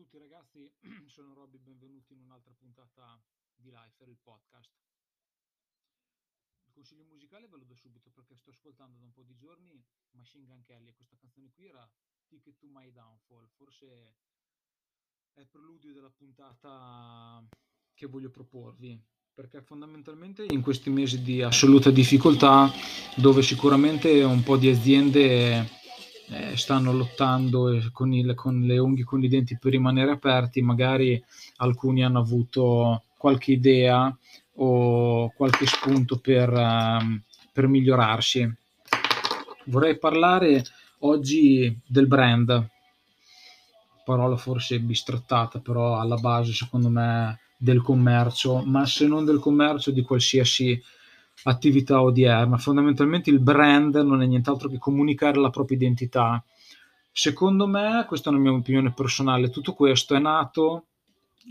tutti ragazzi, sono Robby, benvenuti in un'altra puntata di Lifer, il podcast. Il consiglio musicale ve lo do subito perché sto ascoltando da un po' di giorni Machine Gun Kelly e questa canzone qui era Ticket to My Downfall, forse è il preludio della puntata che voglio proporvi perché fondamentalmente in questi mesi di assoluta difficoltà dove sicuramente un po' di aziende eh, stanno lottando con, il, con, le unghie con i denti per rimanere aperti, magari alcuni hanno avuto qualche idea o qualche spunto per, um, per migliorarsi. Vorrei parlare oggi del brand, parola forse bistrattata, però alla base secondo me del commercio, ma se non del commercio di qualsiasi attività odierna. Fondamentalmente il brand non è nient'altro che comunicare la propria identità. Secondo me, questa è una mia opinione personale, tutto questo è nato,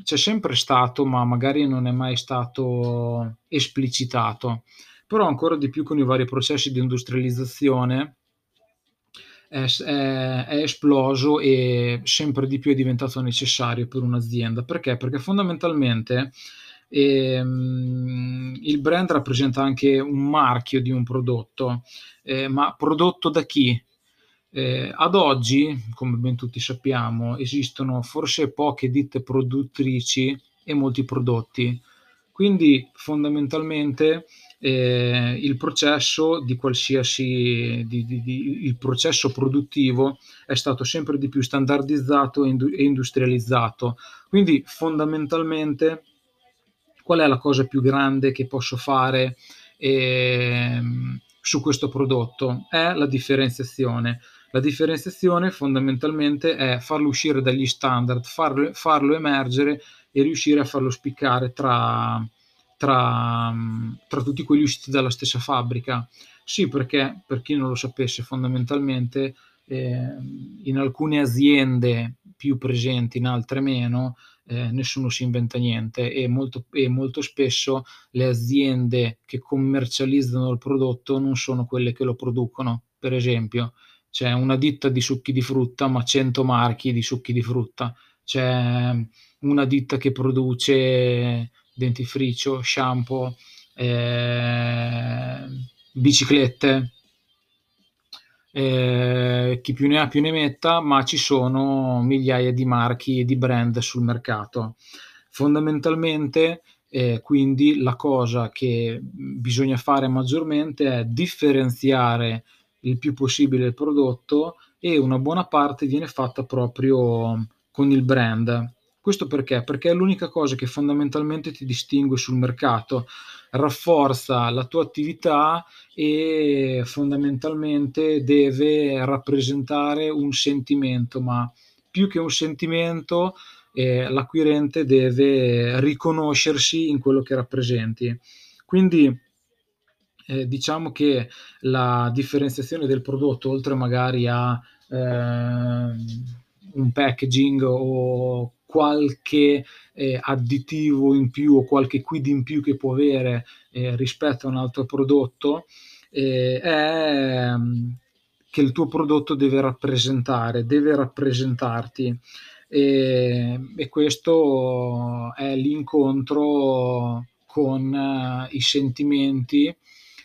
c'è sempre stato, ma magari non è mai stato esplicitato, però ancora di più con i vari processi di industrializzazione è, è, è, esploso e sempre di più è diventato necessario per un'azienda. Perché? Perché fondamentalmente e, um, il brand rappresenta anche un marchio di un prodotto, eh, ma prodotto da chi? Eh, ad oggi, come ben tutti sappiamo, esistono forse poche ditte produttrici e molti prodotti. Quindi fondamentalmente eh, il processo di qualsiasi di, di, di, il processo produttivo è stato sempre di più standardizzato e industrializzato. Quindi fondamentalmente qual è la cosa più grande che posso fare eh, su questo prodotto? È la differenziazione. La differenziazione fondamentalmente è farlo uscire dagli standard, farlo, farlo emergere e riuscire a farlo spiccare tra, tra, tra, tutti quelli usciti dalla stessa fabbrica. Sì, perché per chi non lo sapesse, fondamentalmente eh, in alcune aziende più presenti, in altre meno, eh, nessuno si inventa niente e molto, e molto spesso le aziende che commercializzano il prodotto non sono quelle che lo producono. Per esempio, c'è una ditta di succhi di frutta, ma 100 marchi di succhi di frutta. C'è una ditta che produce dentifricio, shampoo, eh, biciclette, eh, chi più ne ha più ne metta, ma ci sono migliaia di marchi e di brand sul mercato. Fondamentalmente, eh, quindi la cosa che bisogna fare maggiormente è differenziare il più possibile il prodotto e una buona parte viene fatta proprio con il brand. Questo perché? Perché è l'unica cosa che fondamentalmente ti distingue sul mercato, rafforza la tua attività e fondamentalmente deve rappresentare un sentimento, ma più che un sentimento eh, l'acquirente deve riconoscersi in quello che rappresenti. Quindi eh, diciamo che la differenziazione del prodotto, oltre magari a eh, un packaging o qualche eh, additivo in più o qualche quid in più che può avere eh, rispetto a un altro prodotto eh, è mm, che il tuo prodotto deve rappresentare, deve rappresentarti e, e questo è l'incontro con uh, i sentimenti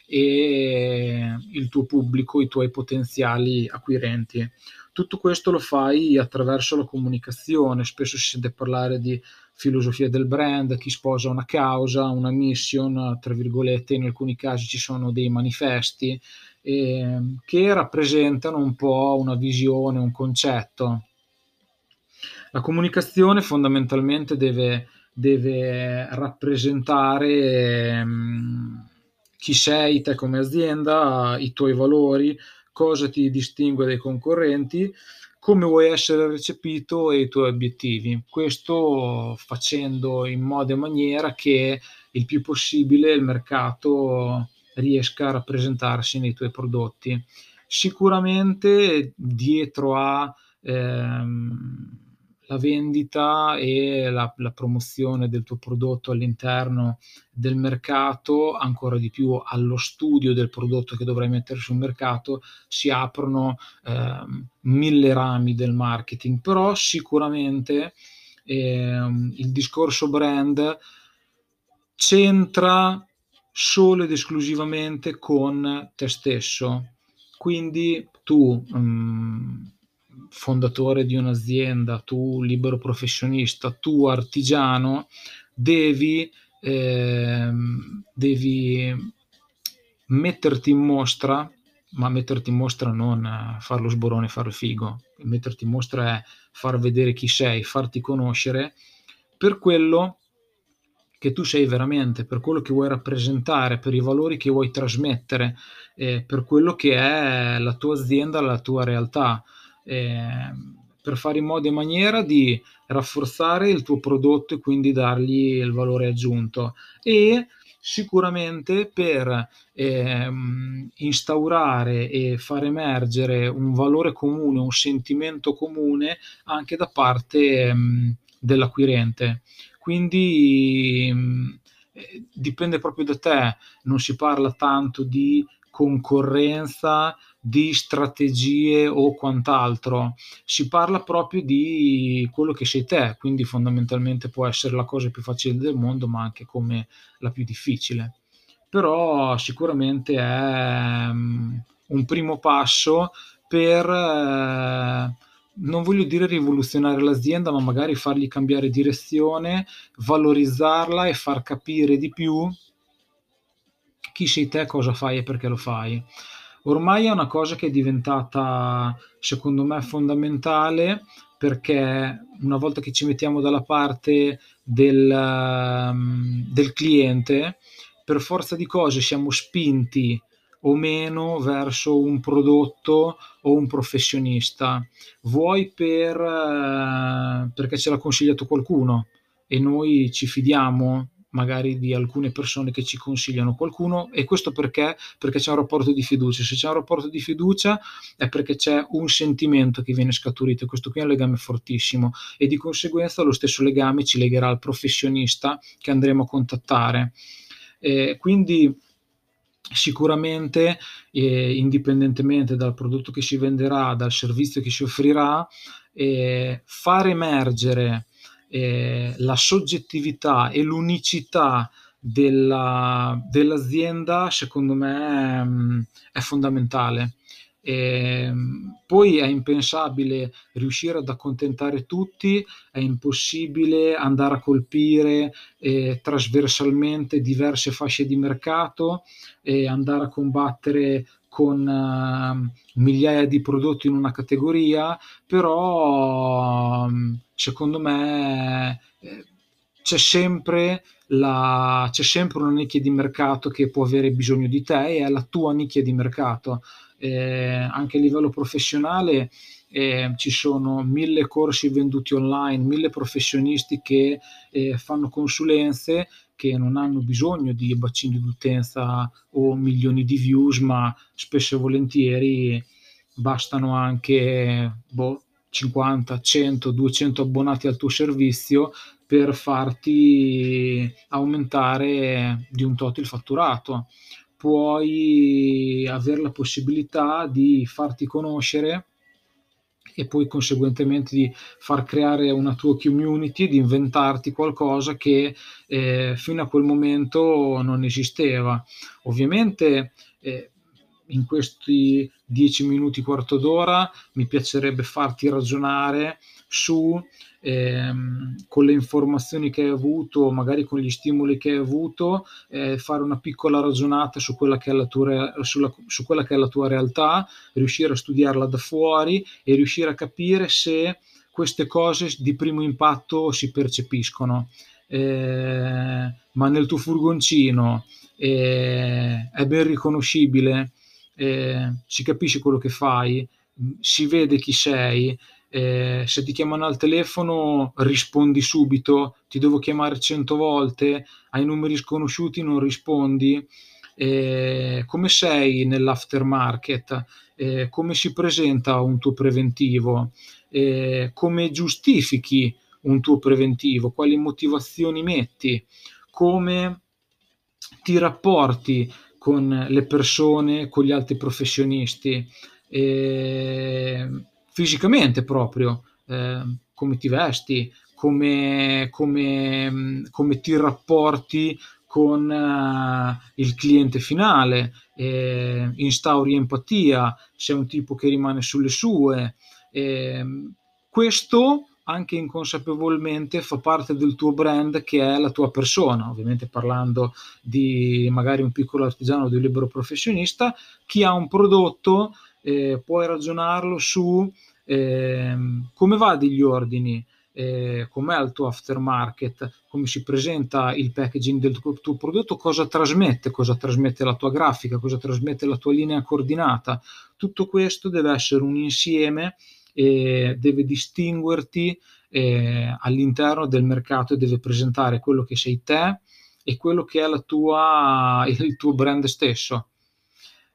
e il tuo pubblico, i tuoi potenziali acquirenti. Tutto questo lo fai attraverso la comunicazione, spesso si sente parlare di filosofia del brand, chi sposa una causa, una mission, tra virgolette, in alcuni casi ci sono dei manifesti eh, che rappresentano un po' una visione, un concetto. La comunicazione fondamentalmente deve, deve rappresentare ehm, chi sei te come azienda, i tuoi valori, cosa ti distingue dai concorrenti, come vuoi essere recepito e i tuoi obiettivi. Questo facendo in modo e maniera che il più possibile il mercato riesca a rappresentarsi nei tuoi prodotti. Sicuramente dietro a ehm, la vendita e la, la, promozione del tuo prodotto all'interno del mercato, ancora di più allo studio del prodotto che dovrai mettere sul mercato, si aprono eh, mille rami del marketing, però sicuramente ehm, il discorso brand c'entra solo ed esclusivamente con te stesso. Quindi tu, um, fondatore di un'azienda, tu libero professionista, tu artigiano, devi, eh, devi metterti in mostra, ma metterti in mostra non fare lo sborone, fare il figo, metterti in mostra è far vedere chi sei, farti conoscere. Per quello che tu sei veramente, per quello che vuoi rappresentare, per i valori che vuoi trasmettere, eh, per quello che è la tua azienda, la tua realtà, eh, per fare in modo e maniera di rafforzare il tuo prodotto e quindi dargli il valore aggiunto e sicuramente per eh, instaurare e far emergere un valore comune, un sentimento comune anche da parte eh, dell'acquirente. Quindi eh, dipende proprio da te, non si parla tanto di concorrenza, di strategie o quant'altro, si parla proprio di quello che sei te, quindi fondamentalmente può essere la cosa più facile del mondo, ma anche come la più difficile. Però sicuramente è um, un primo passo per, eh, non voglio dire rivoluzionare l'azienda, ma magari fargli cambiare direzione, valorizzarla e far capire di più chi sei te, cosa fai e perché lo fai ormai è una cosa che è diventata, secondo me, fondamentale perché una volta che ci mettiamo dalla parte del, um, del cliente, per forza di cose siamo spinti o meno verso un prodotto o un professionista. Vuoi per, uh, perché ce l'ha consigliato qualcuno e noi ci fidiamo magari di alcune persone che ci consigliano qualcuno e questo perché? Perché c'è un rapporto di fiducia. Se c'è un rapporto di fiducia è perché c'è un sentimento che viene scaturito questo qui è un legame fortissimo e di conseguenza lo stesso legame ci legherà al professionista che andremo a contattare. Eh, quindi sicuramente eh, indipendentemente dal prodotto che si venderà, dal servizio che si offrirà, eh, far emergere eh, la soggettività e l'unicità della, dell'azienda, secondo me, mm, è fondamentale. E, poi è impensabile riuscire ad accontentare tutti, è impossibile andare a colpire eh, trasversalmente diverse fasce di mercato e andare a combattere con uh, migliaia di prodotti in una categoria, però um, secondo me eh, c'è sempre, la, c'è sempre una nicchia di mercato che può avere bisogno di te e è la tua nicchia di mercato. Eh, anche a livello professionale eh, ci sono mille corsi venduti online, mille professionisti che eh, fanno consulenze che non hanno bisogno di bacini d'utenza o milioni di views, ma spesso e volentieri bastano anche boh, 50, 100, 200 abbonati al tuo servizio per farti aumentare di un tot il fatturato. Puoi avere la possibilità di farti conoscere e poi conseguentemente di far creare una tua community, di inventarti qualcosa che eh, fino a quel momento non esisteva. Ovviamente eh, in questi dieci minuti, quarto d'ora, mi piacerebbe farti ragionare su ehm, con le informazioni che hai avuto, magari con gli stimoli che hai avuto, eh, fare una piccola ragionata su quella, che è la tua, sulla, su quella che è la tua realtà, riuscire a studiarla da fuori e riuscire a capire se queste cose di primo impatto si percepiscono. Eh, ma nel tuo furgoncino eh, è ben riconoscibile, eh, si capisce quello che fai, si vede chi sei, eh, se ti chiamano al telefono rispondi subito, ti devo chiamare cento volte, hai numeri sconosciuti non rispondi, eh, come sei nell'aftermarket, eh, come si presenta un tuo preventivo, eh, come giustifichi un tuo preventivo, quali motivazioni metti, come ti rapporti con le persone, con gli altri professionisti. Eh, fisicamente proprio, eh, come ti vesti, come, come, come ti rapporti con uh, il cliente finale, eh, instauri empatia, sei un tipo che rimane sulle sue. Eh, questo anche inconsapevolmente fa parte del tuo brand che è la tua persona, ovviamente parlando di magari un piccolo artigiano o di un libero professionista, chi ha un prodotto eh, puoi ragionarlo su eh, come va degli ordini, eh, com'è il tuo aftermarket, come si presenta il packaging del tuo, tuo, prodotto, cosa trasmette, cosa trasmette la tua grafica, cosa trasmette la tua linea coordinata. Tutto questo deve essere un insieme e deve distinguerti eh, all'interno del mercato e deve presentare quello che sei te e quello che è tua, il tuo brand stesso.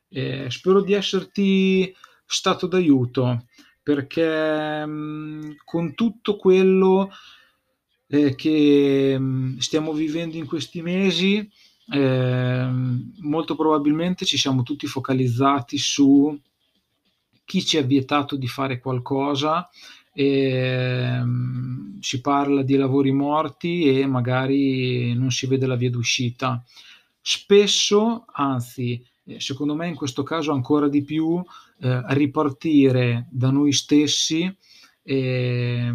Eh, spero di esserti stato d'aiuto perché mh, mm, con tutto quello eh, che mh, mm, stiamo vivendo in questi mesi, eh, molto probabilmente ci siamo tutti focalizzati su chi ci ha vietato di fare qualcosa. E, um, si parla di lavori morti e magari non si vede la via d'uscita. Spesso, anzi, eh, secondo me in questo caso ancora di più, eh, ripartire da noi stessi eh,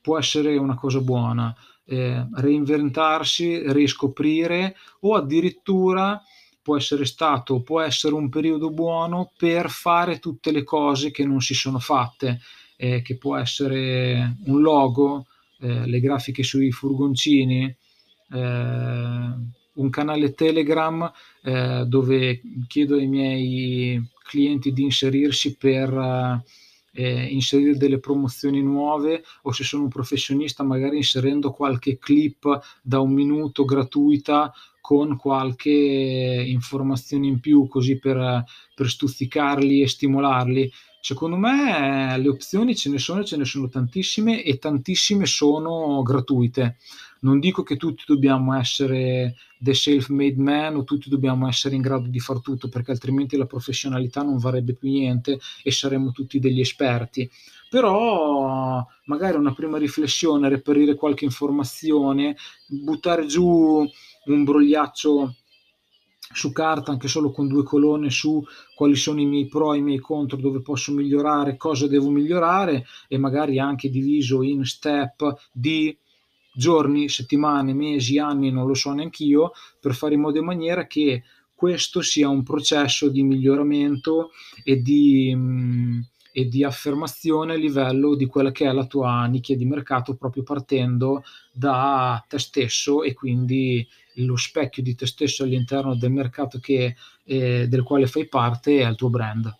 può essere una cosa buona. Eh, reinventarsi, riscoprire o addirittura può essere stato, può essere un periodo buono per fare tutte le cose che non si sono fatte, eh, che può essere un logo, le grafiche sui furgoncini, eh, un canale Telegram eh, dove chiedo ai miei clienti di inserirsi per eh, inserire delle promozioni nuove o se sono un professionista magari inserendo qualche clip da un minuto gratuita con qualche informazione in più così per, per stuzzicarli e stimolarli. Secondo me le opzioni ce ne sono, ce ne sono tantissime e tantissime sono gratuite. Non dico che tutti dobbiamo essere the self-made man o tutti dobbiamo essere in grado di far tutto perché altrimenti la professionalità non varrebbe più niente e saremmo tutti degli esperti. Però magari una prima riflessione, reperire qualche informazione, buttare giù un brogliaccio su carta anche solo con due colonne su quali sono i miei pro e i miei contro, dove posso migliorare, cosa devo migliorare e magari anche diviso in step di giorni, settimane, mesi, anni, non lo so neanche io, per fare in modo e maniera che questo sia un processo di miglioramento e di, mh, mm, e di affermazione a livello di quella che è la tua nicchia di mercato, proprio partendo da te stesso e quindi lo specchio di te stesso all'interno del mercato che, eh, del quale fai parte è il tuo brand.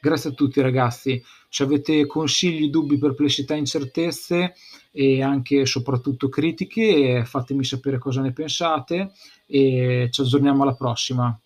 Grazie a tutti ragazzi, se avete consigli, dubbi, perplessità, incertezze e anche soprattutto critiche, fatemi sapere cosa ne pensate e ci aggiorniamo alla prossima.